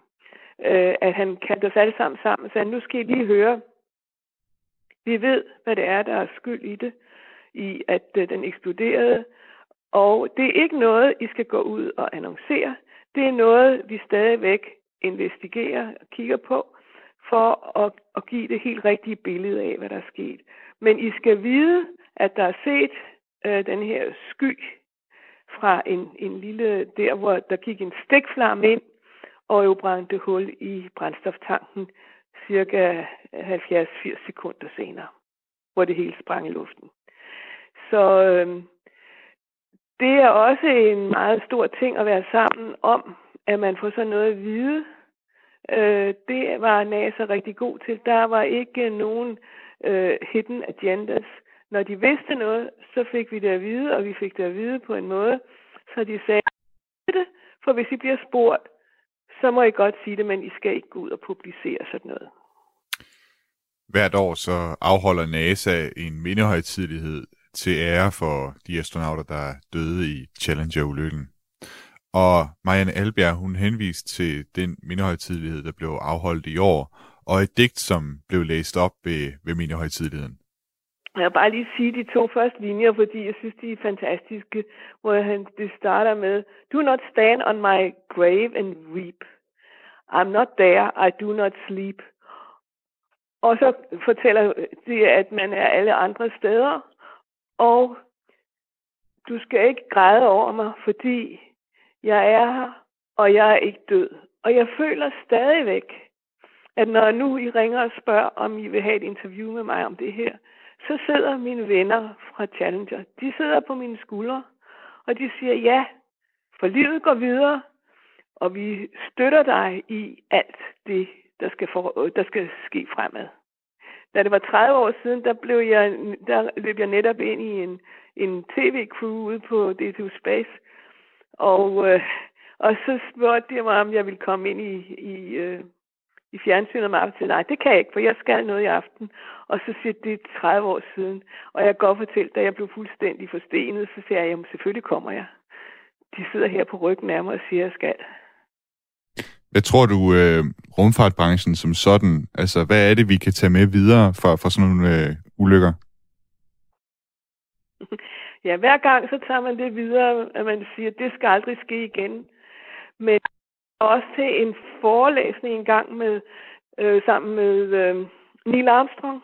øh, at han kaldte os alle sammen sammen og sagde, nu skal I lige høre, vi ved, hvad det er, der er skyld i det, i at øh, den eksploderede, og det er ikke noget, I skal gå ud og annoncere. Det er noget, vi stadigvæk investigerer og kigger på, for at, at give det helt rigtige billede af, hvad der er sket. Men I skal vide, at der er set øh, den her sky fra en, en lille, der hvor der gik en stikflamme ind, og jo brændte hul i brændstoftanken cirka 70-80 sekunder senere, hvor det hele sprang i luften. Så øh, det er også en meget stor ting at være sammen om, at man får sådan noget at vide. Øh, det var NASA rigtig god til. Der var ikke nogen øh, hidden agendas. Når de vidste noget, så fik vi det at vide, og vi fik det at vide på en måde, så de sagde det, for hvis I bliver spurgt, så må I godt sige det, men I skal ikke gå ud og publicere sådan noget. Hvert år så afholder NASA en mindehøjtidlighed til ære for de astronauter, der døde i Challenger-ulykken. Og Marianne Albjerg, hun henviste til den mindehøjtidlighed, der blev afholdt i år, og et digt, som blev læst op ved, ved mindehøjtidligheden. Jeg vil bare lige sige de to første linjer, fordi jeg synes, de er fantastiske, hvor han, det starter med, Do not stand on my grave and weep. I'm not there, I do not sleep. Og så fortæller øh, det, at man er alle andre steder, og du skal ikke græde over mig, fordi jeg er her, og jeg er ikke død. Og jeg føler stadigvæk, at når nu I ringer og spørger, om I vil have et interview med mig om det her, så sidder mine venner fra Challenger, de sidder på mine skuldre, og de siger, ja, for livet går videre, og vi støtter dig i alt det, der skal, for, der skal ske fremad da det var 30 år siden, der, blev jeg, der løb jeg netop ind i en, en tv-crew ude på DTU Space. Og, øh, og så spurgte de mig, om jeg ville komme ind i, i, øh, i fjernsynet om aftenen. Nej, det kan jeg ikke, for jeg skal noget i aften. Og så siger det er 30 år siden. Og jeg går fortælle, da jeg blev fuldstændig forstenet, så siger jeg, jamen selvfølgelig kommer jeg. De sidder her på ryggen af mig og siger, at jeg skal. Hvad tror du, øh, rumfartbranchen som sådan, altså hvad er det, vi kan tage med videre fra, fra sådan nogle øh, ulykker? *laughs* Ja, hver gang så tager man det videre, at man siger, at det skal aldrig ske igen. Men også til en forelæsning en gang med, øh, sammen med øh, Neil Armstrong,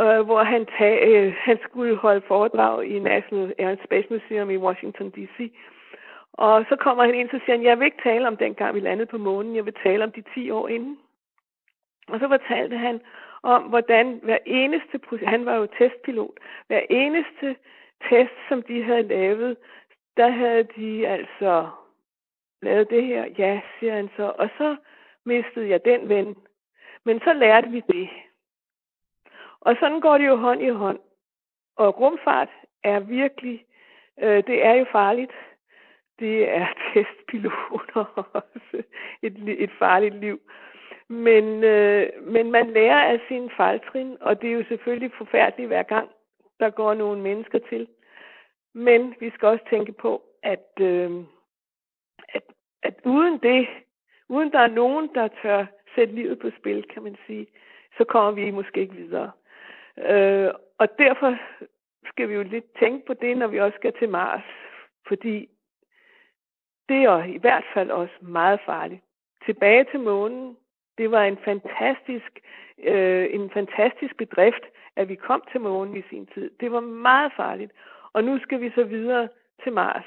øh, hvor han, tag, øh, han skulle holde foredrag i National Air and Space Museum i Washington D.C. Og så kommer han ind, så siger han, jeg vil ikke tale om dengang vi landede på månen, jeg vil tale om de 10 år inden. Og så fortalte han om, hvordan hver eneste, han var jo testpilot, hver eneste test, som de havde lavet, der havde de altså lavet det her. Ja, siger han så. Og så mistede jeg den ven. Men så lærte vi det. Og sådan går det jo hånd i hånd. Og rumfart er virkelig, øh, det er jo farligt. Det er testpiloter *laughs* også. Et, et farligt liv. Men, øh, men man lærer af sine fejltrin, og det er jo selvfølgelig forfærdeligt hver gang, der går nogle mennesker til. Men vi skal også tænke på, at, øh, at, at uden det, uden der er nogen, der tør sætte livet på spil, kan man sige, så kommer vi måske ikke videre. Øh, og derfor skal vi jo lidt tænke på det, når vi også skal til Mars. Fordi det er i hvert fald også meget farligt. Tilbage til månen, det var en fantastisk, øh, en fantastisk bedrift, at vi kom til månen i sin tid. Det var meget farligt. Og nu skal vi så videre til Mars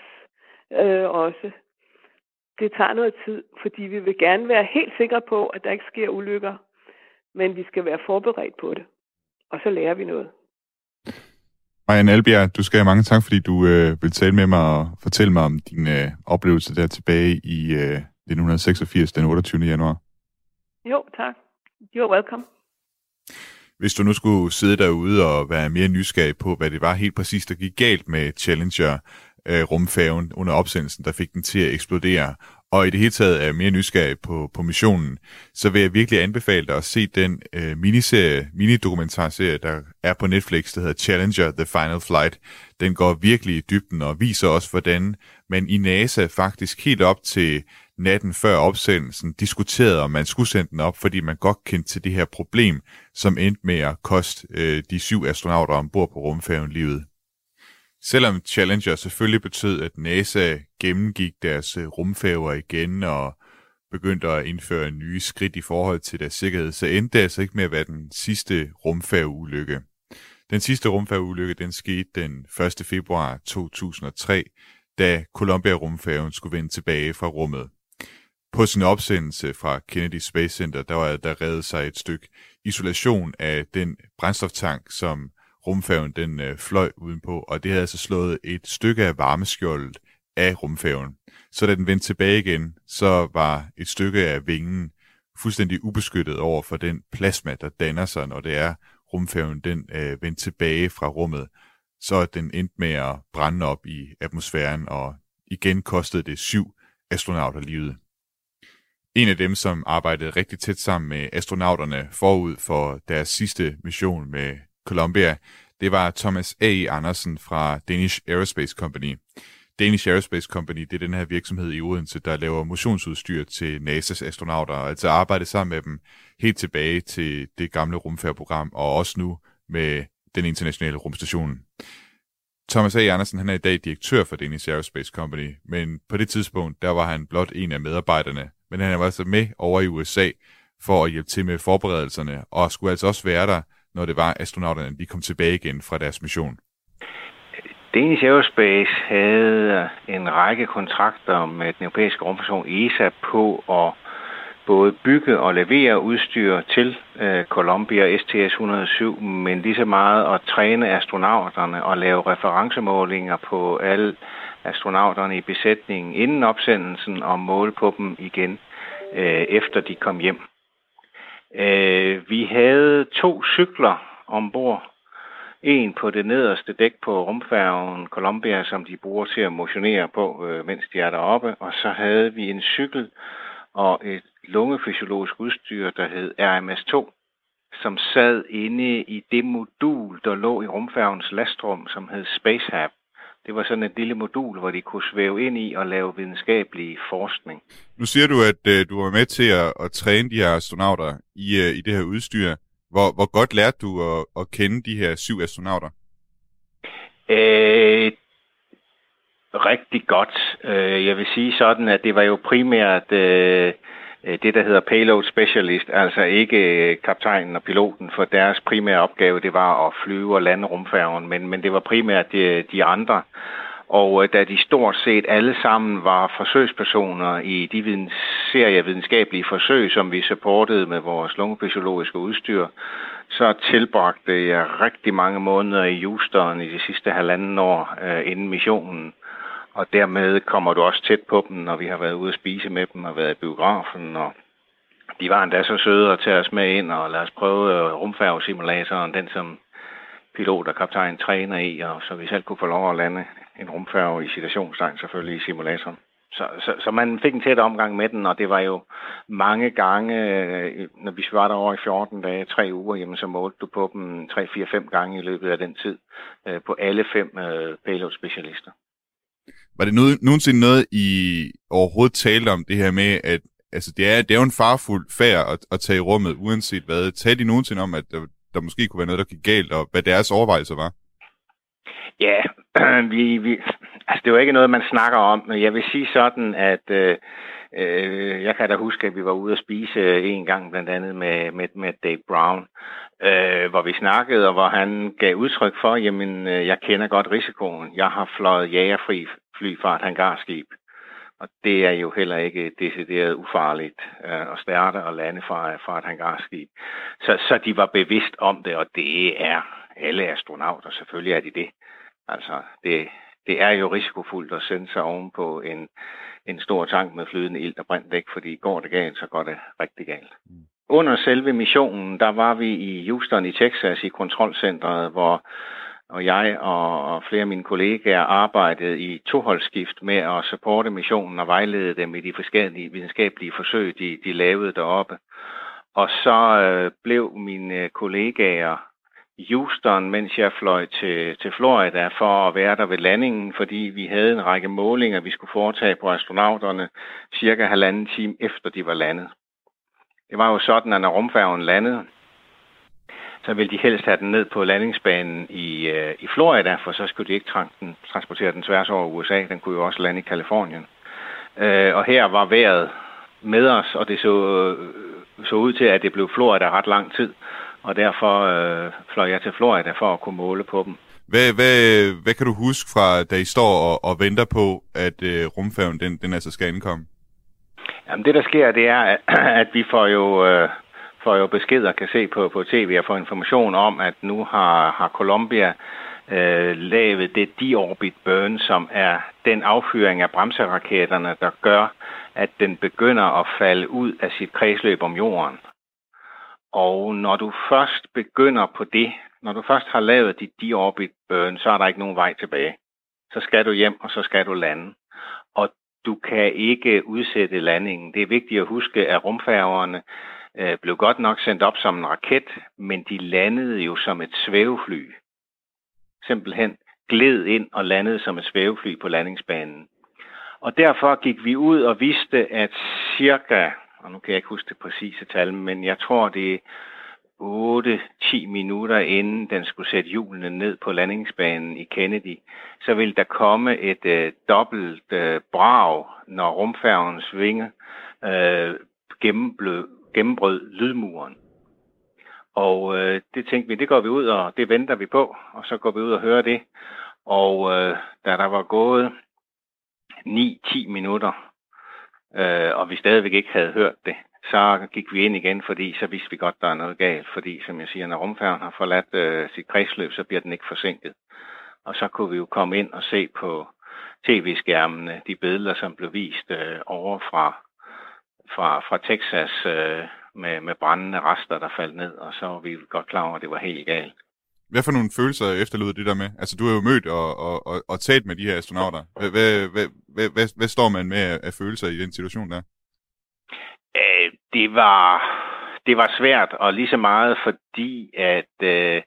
øh, også. Det tager noget tid, fordi vi vil gerne være helt sikre på, at der ikke sker ulykker. Men vi skal være forberedt på det. Og så lærer vi noget. Marianne Albjerg, du skal have mange tak, fordi du øh, vil tale med mig og fortælle mig om din øh, oplevelse der tilbage i øh, 1986, den 28. januar. Jo, tak. You're welcome. Hvis du nu skulle sidde derude og være mere nysgerrig på, hvad det var helt præcis, der gik galt med Challenger, øh, rumfærgen under opsendelsen, der fik den til at eksplodere, og i det hele taget er mere nysgerrig på, på missionen, så vil jeg virkelig anbefale dig at se den øh, miniserie, minidokumentarserie, der er på Netflix, der hedder Challenger The Final Flight. Den går virkelig i dybden og viser også, hvordan man i NASA faktisk helt op til natten før opsendelsen diskuterede, om man skulle sende den op, fordi man godt kendte til det her problem, som endte med at koste øh, de syv astronauter ombord på rumfærgen livet. Selvom Challenger selvfølgelig betød, at NASA gennemgik deres øh, rumfærger igen og begyndte at indføre nye skridt i forhold til deres sikkerhed, så endte det altså ikke med at være den sidste rumfærgeulykke. Den sidste rumfærgeulykke, den skete den 1. februar 2003, da Columbia-rumfærgen skulle vende tilbage fra rummet. På sin opsendelse fra Kennedy Space Center, der var der reddet sig et stykke isolation af den brændstoftank, som rumfærgen den øh, fløj udenpå, og det havde altså slået et stykke af varmeskjoldet af rumfærgen. Så da den vendte tilbage igen, så var et stykke af vingen fuldstændig ubeskyttet over for den plasma, der danner sig, når det er rumfærgen den øh, vendte tilbage fra rummet, så den endte med at brænde op i atmosfæren, og igen kostede det syv astronauter livet. En af dem, som arbejdede rigtig tæt sammen med astronauterne forud for deres sidste mission med Columbia, det var Thomas A. Andersen fra Danish Aerospace Company. Danish Aerospace Company, det er den her virksomhed i Odense, der laver motionsudstyr til NASA's astronauter, og altså arbejde sammen med dem helt tilbage til det gamle rumfærdsprogram, og også nu med den internationale rumstation. Thomas A. Andersen han er i dag direktør for Danish Aerospace Company, men på det tidspunkt, der var han blot en af medarbejderne, men han var altså med over i USA for at hjælpe til med forberedelserne, og skulle altså også være der, når det var astronauterne, de kom tilbage igen fra deres mission. Danish Aerospace havde en række kontrakter med den europæiske rumstation ESA på at både bygge og levere udstyr til uh, Columbia STS-107, men lige så meget at træne astronauterne og lave referencemålinger på alle astronauterne i besætningen inden opsendelsen og måle på dem igen, øh, efter de kom hjem. Øh, vi havde to cykler ombord. En på det nederste dæk på rumfærgen Columbia, som de bruger til at motionere på, øh, mens de er deroppe. Og så havde vi en cykel og et lungefysiologisk udstyr, der hed RMS-2, som sad inde i det modul, der lå i rumfærgens lastrum, som hed Spacehab. Det var sådan et lille modul, hvor de kunne svæve ind i og lave videnskabelig forskning. Nu siger du, at øh, du var med til at, at træne de her astronauter i, øh, i det her udstyr. Hvor, hvor godt lærte du at, at kende de her syv astronauter? Øh, rigtig godt. Øh, jeg vil sige sådan, at det var jo primært øh, Øh, det, der hedder payload specialist, altså ikke øh, kaptajnen og piloten, for deres primære opgave, det var at flyve og lande rumfærgen, men, men det var primært de, de andre. Og da de stort set alle sammen var forsøgspersoner i de videns, serie videnskabelige forsøg, som vi supportede med vores lungefysiologiske udstyr, så tilbragte jeg rigtig mange måneder i Houston i de sidste halvanden år øh, inden missionen. Og dermed kommer du også tæt på dem, når vi har været ude at spise med dem og været i biografen. Og de var endda så søde at tage os med ind og lade os prøve øh, rumfærgesimulatoren, den som pilot og kaptajn træner i, og så vi selv kunne få lov at lande en rumfærge i situationstegn selvfølgelig i simulatoren. Så, så, så man fik en tæt omgang med den, og det var jo mange gange, øh, når vi var der over i 14 dage, tre uger, jamen, så målte du på dem 3, 4, 5 gange i løbet af den tid øh, på alle fem payload-specialister. Var det noget, nogensinde noget, I overhovedet talte om det her med, at altså, det, er, det er jo en farfuld færd at, at tage i rummet, uanset hvad. Talte I nogensinde om, at der, der måske kunne være noget, der gik galt, og hvad deres overvejelser var? Ja, *clears throat* vi, vi, altså det var ikke noget, man snakker om, men jeg vil sige sådan, at øh, øh, jeg kan da huske, at vi var ude at spise øh, en gang, blandt andet med, med, med Dave Brown, øh, hvor vi snakkede, og hvor han gav udtryk for, jamen, øh, jeg kender godt risikoen. Jeg har fløjet jagerfri fly fra et hangarskib, og det er jo heller ikke decideret ufarligt øh, at starte og lande fra, fra et hangarskib. Så, så de var bevidst om det, og det er alle astronauter, selvfølgelig er de det. Altså, det, det er jo risikofuldt at sende sig oven på en, en stor tank med flydende ild, der brænder væk, fordi går det galt, så går det rigtig galt. Mm. Under selve missionen, der var vi i Houston i Texas i kontrolcentret, hvor og jeg og, og flere af mine kollegaer arbejdede i toholdsskift med at supporte missionen og vejlede dem i de forskellige videnskabelige forsøg, de, de lavede deroppe. Og så øh, blev mine kollegaer Houston, mens jeg fløj til, til Florida for at være der ved landingen, fordi vi havde en række målinger, vi skulle foretage på astronauterne cirka halvanden time efter de var landet. Det var jo sådan, at når rumfærgen landede, så ville de helst have den ned på landingsbanen i, øh, i Florida, for så skulle de ikke tra- transportere den tværs over USA. Den kunne jo også lande i Kalifornien. Øh, og her var vejret med os, og det så, øh, så ud til, at det blev Florida ret lang tid og derfor øh, fløj jeg til Florida for at kunne måle på dem. Hvad, hvad, hvad kan du huske fra, da I står og, og venter på, at øh, rumfærgen den, den altså skal indkomme? Jamen det, der sker, det er, at, *clears throat* at vi får jo, øh, får jo besked og kan se på, på tv og få information om, at nu har, har Columbia øh, lavet det deorbit burn, som er den affyring af bremseraketterne, der gør, at den begynder at falde ud af sit kredsløb om jorden. Og når du først begynder på det, når du først har lavet dit deorbit burn, så er der ikke nogen vej tilbage. Så skal du hjem, og så skal du lande. Og du kan ikke udsætte landingen. Det er vigtigt at huske, at rumfærgerne øh, blev godt nok sendt op som en raket, men de landede jo som et svævefly. Simpelthen gled ind og landede som et svævefly på landingsbanen. Og derfor gik vi ud og vidste, at cirka og nu kan jeg ikke huske det præcise tal, men jeg tror, det er 8-10 minutter inden den skulle sætte hjulene ned på landingsbanen i Kennedy, så vil der komme et øh, dobbelt øh, brag, når rumfærgens vinge øh, gennembrød lydmuren. Og øh, det tænkte vi, det går vi ud, og det venter vi på, og så går vi ud og hører det. Og øh, da der var gået 9-10 minutter, øh, og vi stadigvæk ikke havde hørt det, så gik vi ind igen, fordi så vidste vi godt, der er noget galt. Fordi, som jeg siger, når rumfærgen har forladt øh, sit kredsløb, så bliver den ikke forsinket. Og så kunne vi jo komme ind og se på tv-skærmene de billeder, som blev vist øh, over fra, fra, fra Texas øh, med, med brændende rester, der faldt ned. Og så var vi godt klar over, at det var helt galt. Hvad for nogle følelser efterlod det der med? Altså, du har jo mødt og, og, og, og talt med de her astronauter. Hvad, hvad, hvad, hvad, hvad, står man med af, af følelser i den situation der? Æh, det var det var svært, og lige så meget fordi, at, øh,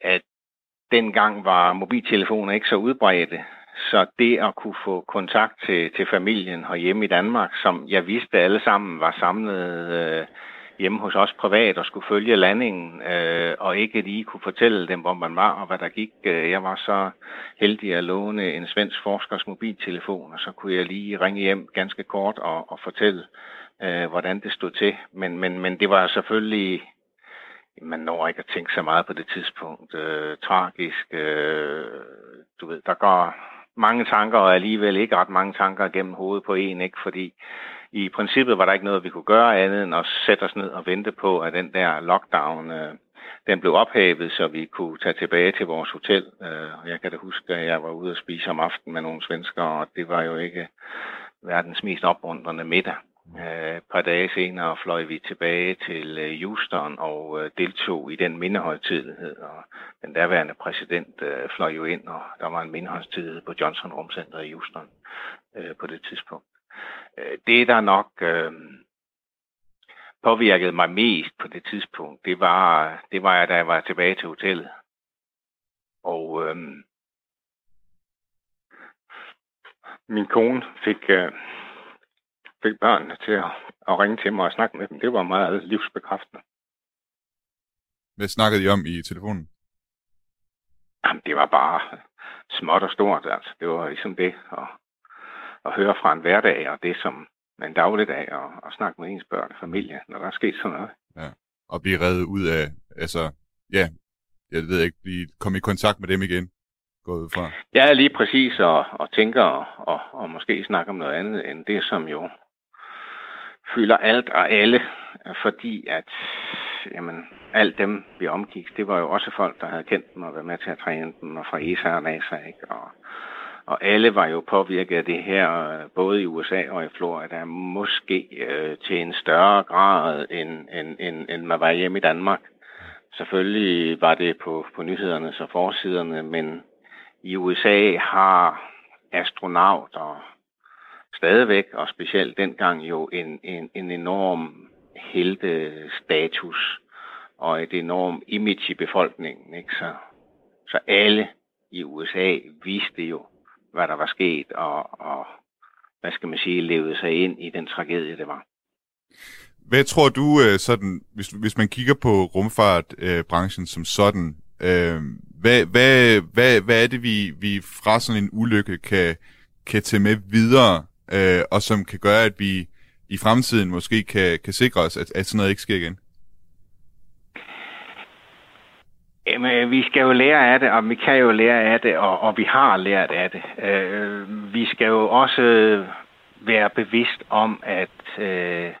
at dengang var mobiltelefoner ikke så udbredte. Så det at kunne få kontakt til, til familien hjemme i Danmark, som jeg vidste alle sammen var samlet øh, hjemme hos os privat og skulle følge landingen, øh, og ikke lige kunne fortælle dem, hvor man var og hvad der gik. Øh, jeg var så heldig at låne en svensk forskers mobiltelefon, og så kunne jeg lige ringe hjem ganske kort og, og fortælle, øh, hvordan det stod til. Men, men, men det var selvfølgelig, man når ikke at tænke så meget på det tidspunkt, øh, tragisk. Øh, du ved, der går mange tanker, og alligevel ikke ret mange tanker gennem hovedet på en, ikke? Fordi i princippet var der ikke noget, vi kunne gøre andet end at sætte os ned og vente på, at den der lockdown, øh, den blev ophævet, så vi kunne tage tilbage til vores hotel. Øh, jeg kan da huske, at jeg var ude og spise om aftenen med nogle svensker, og det var jo ikke verdens mest opmuntrende middag. Øh, et par dage senere fløj vi tilbage til Houston og øh, deltog i den mindehøjtidlighed. Og den daværende præsident fløj jo ind, og der var en mindehøjtidlighed på Johnson Rumcenter i Houston på det tidspunkt. Det, der nok påvirkede mig mest på det tidspunkt, det var, det var da jeg var tilbage til hotellet. Og øhm, min kone fik, øh, fik børnene til at, at ringe til mig og snakke med dem. Det var meget livsbekræftende. Hvad snakkede I om i telefonen? Jamen, det var bare småt og stort. Altså. Det var ligesom det at, at høre fra en hverdag, og det som en dagligdag, og, og snakke med ens børn og familie, når der er sket sådan noget. Ja, og blive reddet ud af, altså, ja, jeg ved ikke, blive, komme i kontakt med dem igen, gået fra. Ja, lige præcis, og, og tænker, og, og, og måske snakke om noget andet, end det, som jo fylder alt og alle, fordi at jamen, alt dem, vi omgik, det var jo også folk, der havde kendt dem og været med til at træne dem, og fra ESA og NASA, ikke? Og, og alle var jo påvirket af det her, både i USA og i Florida, måske øh, til en større grad, end, end, end, end man var hjemme i Danmark. Selvfølgelig var det på, på nyhederne og forsiderne, men i USA har astronauter stadigvæk, og specielt dengang jo en, en, en enorm heldestatus og et enormt image i befolkningen. Ikke? Så, så alle i USA vidste jo, hvad der var sket, og, og hvad skal man sige, levede sig ind i den tragedie, det var. Hvad tror du, øh, sådan, hvis, hvis man kigger på rumfartbranchen øh, som sådan, øh, hvad, hvad, hvad, hvad er det, vi, vi fra sådan en ulykke kan, kan tage med videre øh, og som kan gøre, at vi i fremtiden måske kan, kan sikre os, at, at sådan noget ikke sker igen? Jamen, øh, vi skal jo lære af det, og vi kan jo lære af det, og, og vi har lært af det. Øh, vi skal jo også øh, være bevidst om, at, øh,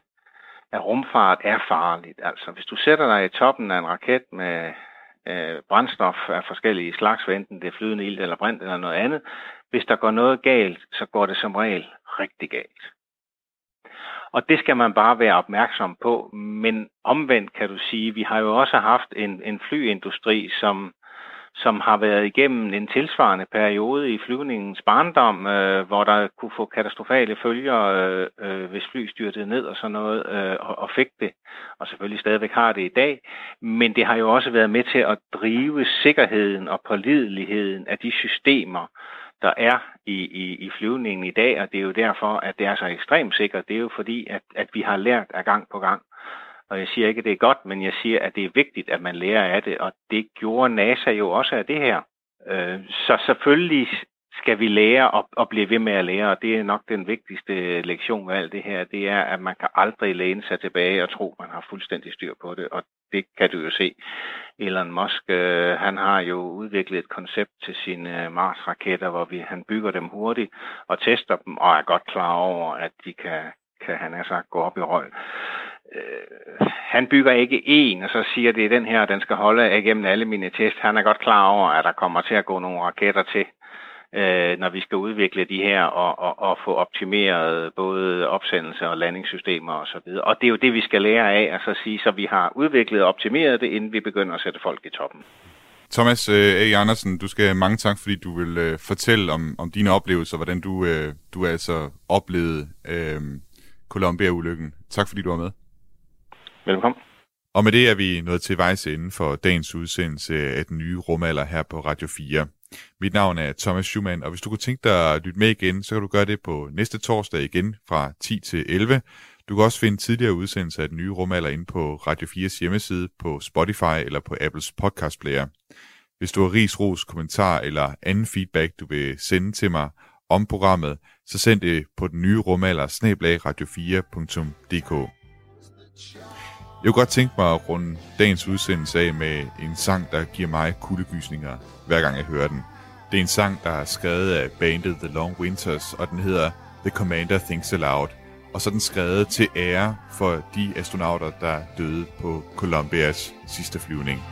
at rumfart er farligt. Altså, hvis du sætter dig i toppen af en raket med øh, brændstof af forskellige slags, enten det er flydende ild eller brint eller noget andet, hvis der går noget galt, så går det som regel rigtig galt. Og det skal man bare være opmærksom på. Men omvendt kan du sige, vi har jo også haft en, en flyindustri, som, som har været igennem en tilsvarende periode i flyvningens barndom, øh, hvor der kunne få katastrofale følger, øh, øh, hvis fly styrtede ned og sådan noget, øh, og, og fik det, og selvfølgelig stadigvæk har det i dag. Men det har jo også været med til at drive sikkerheden og pålideligheden af de systemer, der er i, i, i flyvningen i dag, og det er jo derfor, at det er så ekstremt sikkert. Det er jo fordi, at, at vi har lært af gang på gang. Og jeg siger ikke, at det er godt, men jeg siger, at det er vigtigt, at man lærer af det, og det gjorde NASA jo også af det her. Øh, så selvfølgelig skal vi lære og, og blive ved med at lære, og det er nok den vigtigste lektion ved alt det her, det er, at man kan aldrig læne sig tilbage og tro, at man har fuldstændig styr på det, og det kan du jo se. Elon Musk, øh, han har jo udviklet et koncept til sine øh, Mars-raketter, hvor vi, han bygger dem hurtigt og tester dem, og er godt klar over, at de kan, kan han har sagt, gå op i røg. Øh, han bygger ikke en, og så siger, det er den her, den skal holde igennem alle mine test. Han er godt klar over, at der kommer til at gå nogle raketter til øh, når vi skal udvikle de her og, og, og få optimeret både opsendelse og landingssystemer osv. Og, så og det er jo det, vi skal lære af, altså sige, så vi har udviklet og optimeret det, inden vi begynder at sætte folk i toppen. Thomas øh, A. Andersen, du skal mange tak, fordi du vil øh, fortælle om, om dine oplevelser, hvordan du, øh, du altså oplevede øh, Columbia-ulykken. Tak fordi du var med. Velkommen. Og med det er vi nået til vejs ende for dagens udsendelse af den nye rumalder her på Radio 4. Mit navn er Thomas Schumann, og hvis du kunne tænke dig at lytte med igen, så kan du gøre det på næste torsdag igen fra 10 til 11. Du kan også finde tidligere udsendelser af den nye rumalder inde på Radio 4's hjemmeside, på Spotify eller på Apples podcast player. Hvis du har ris, ros, kommentar eller anden feedback, du vil sende til mig om programmet, så send det på den nye rumalder radio4.dk. Jeg kunne godt tænke mig at runde dagens udsendelse af med en sang, der giver mig kuldegysninger, hver gang jeg hører den. Det er en sang, der er skrevet af bandet The Long Winters, og den hedder The Commander Thinks Aloud. Og så er den skrevet til ære for de astronauter, der døde på Columbias sidste flyvning.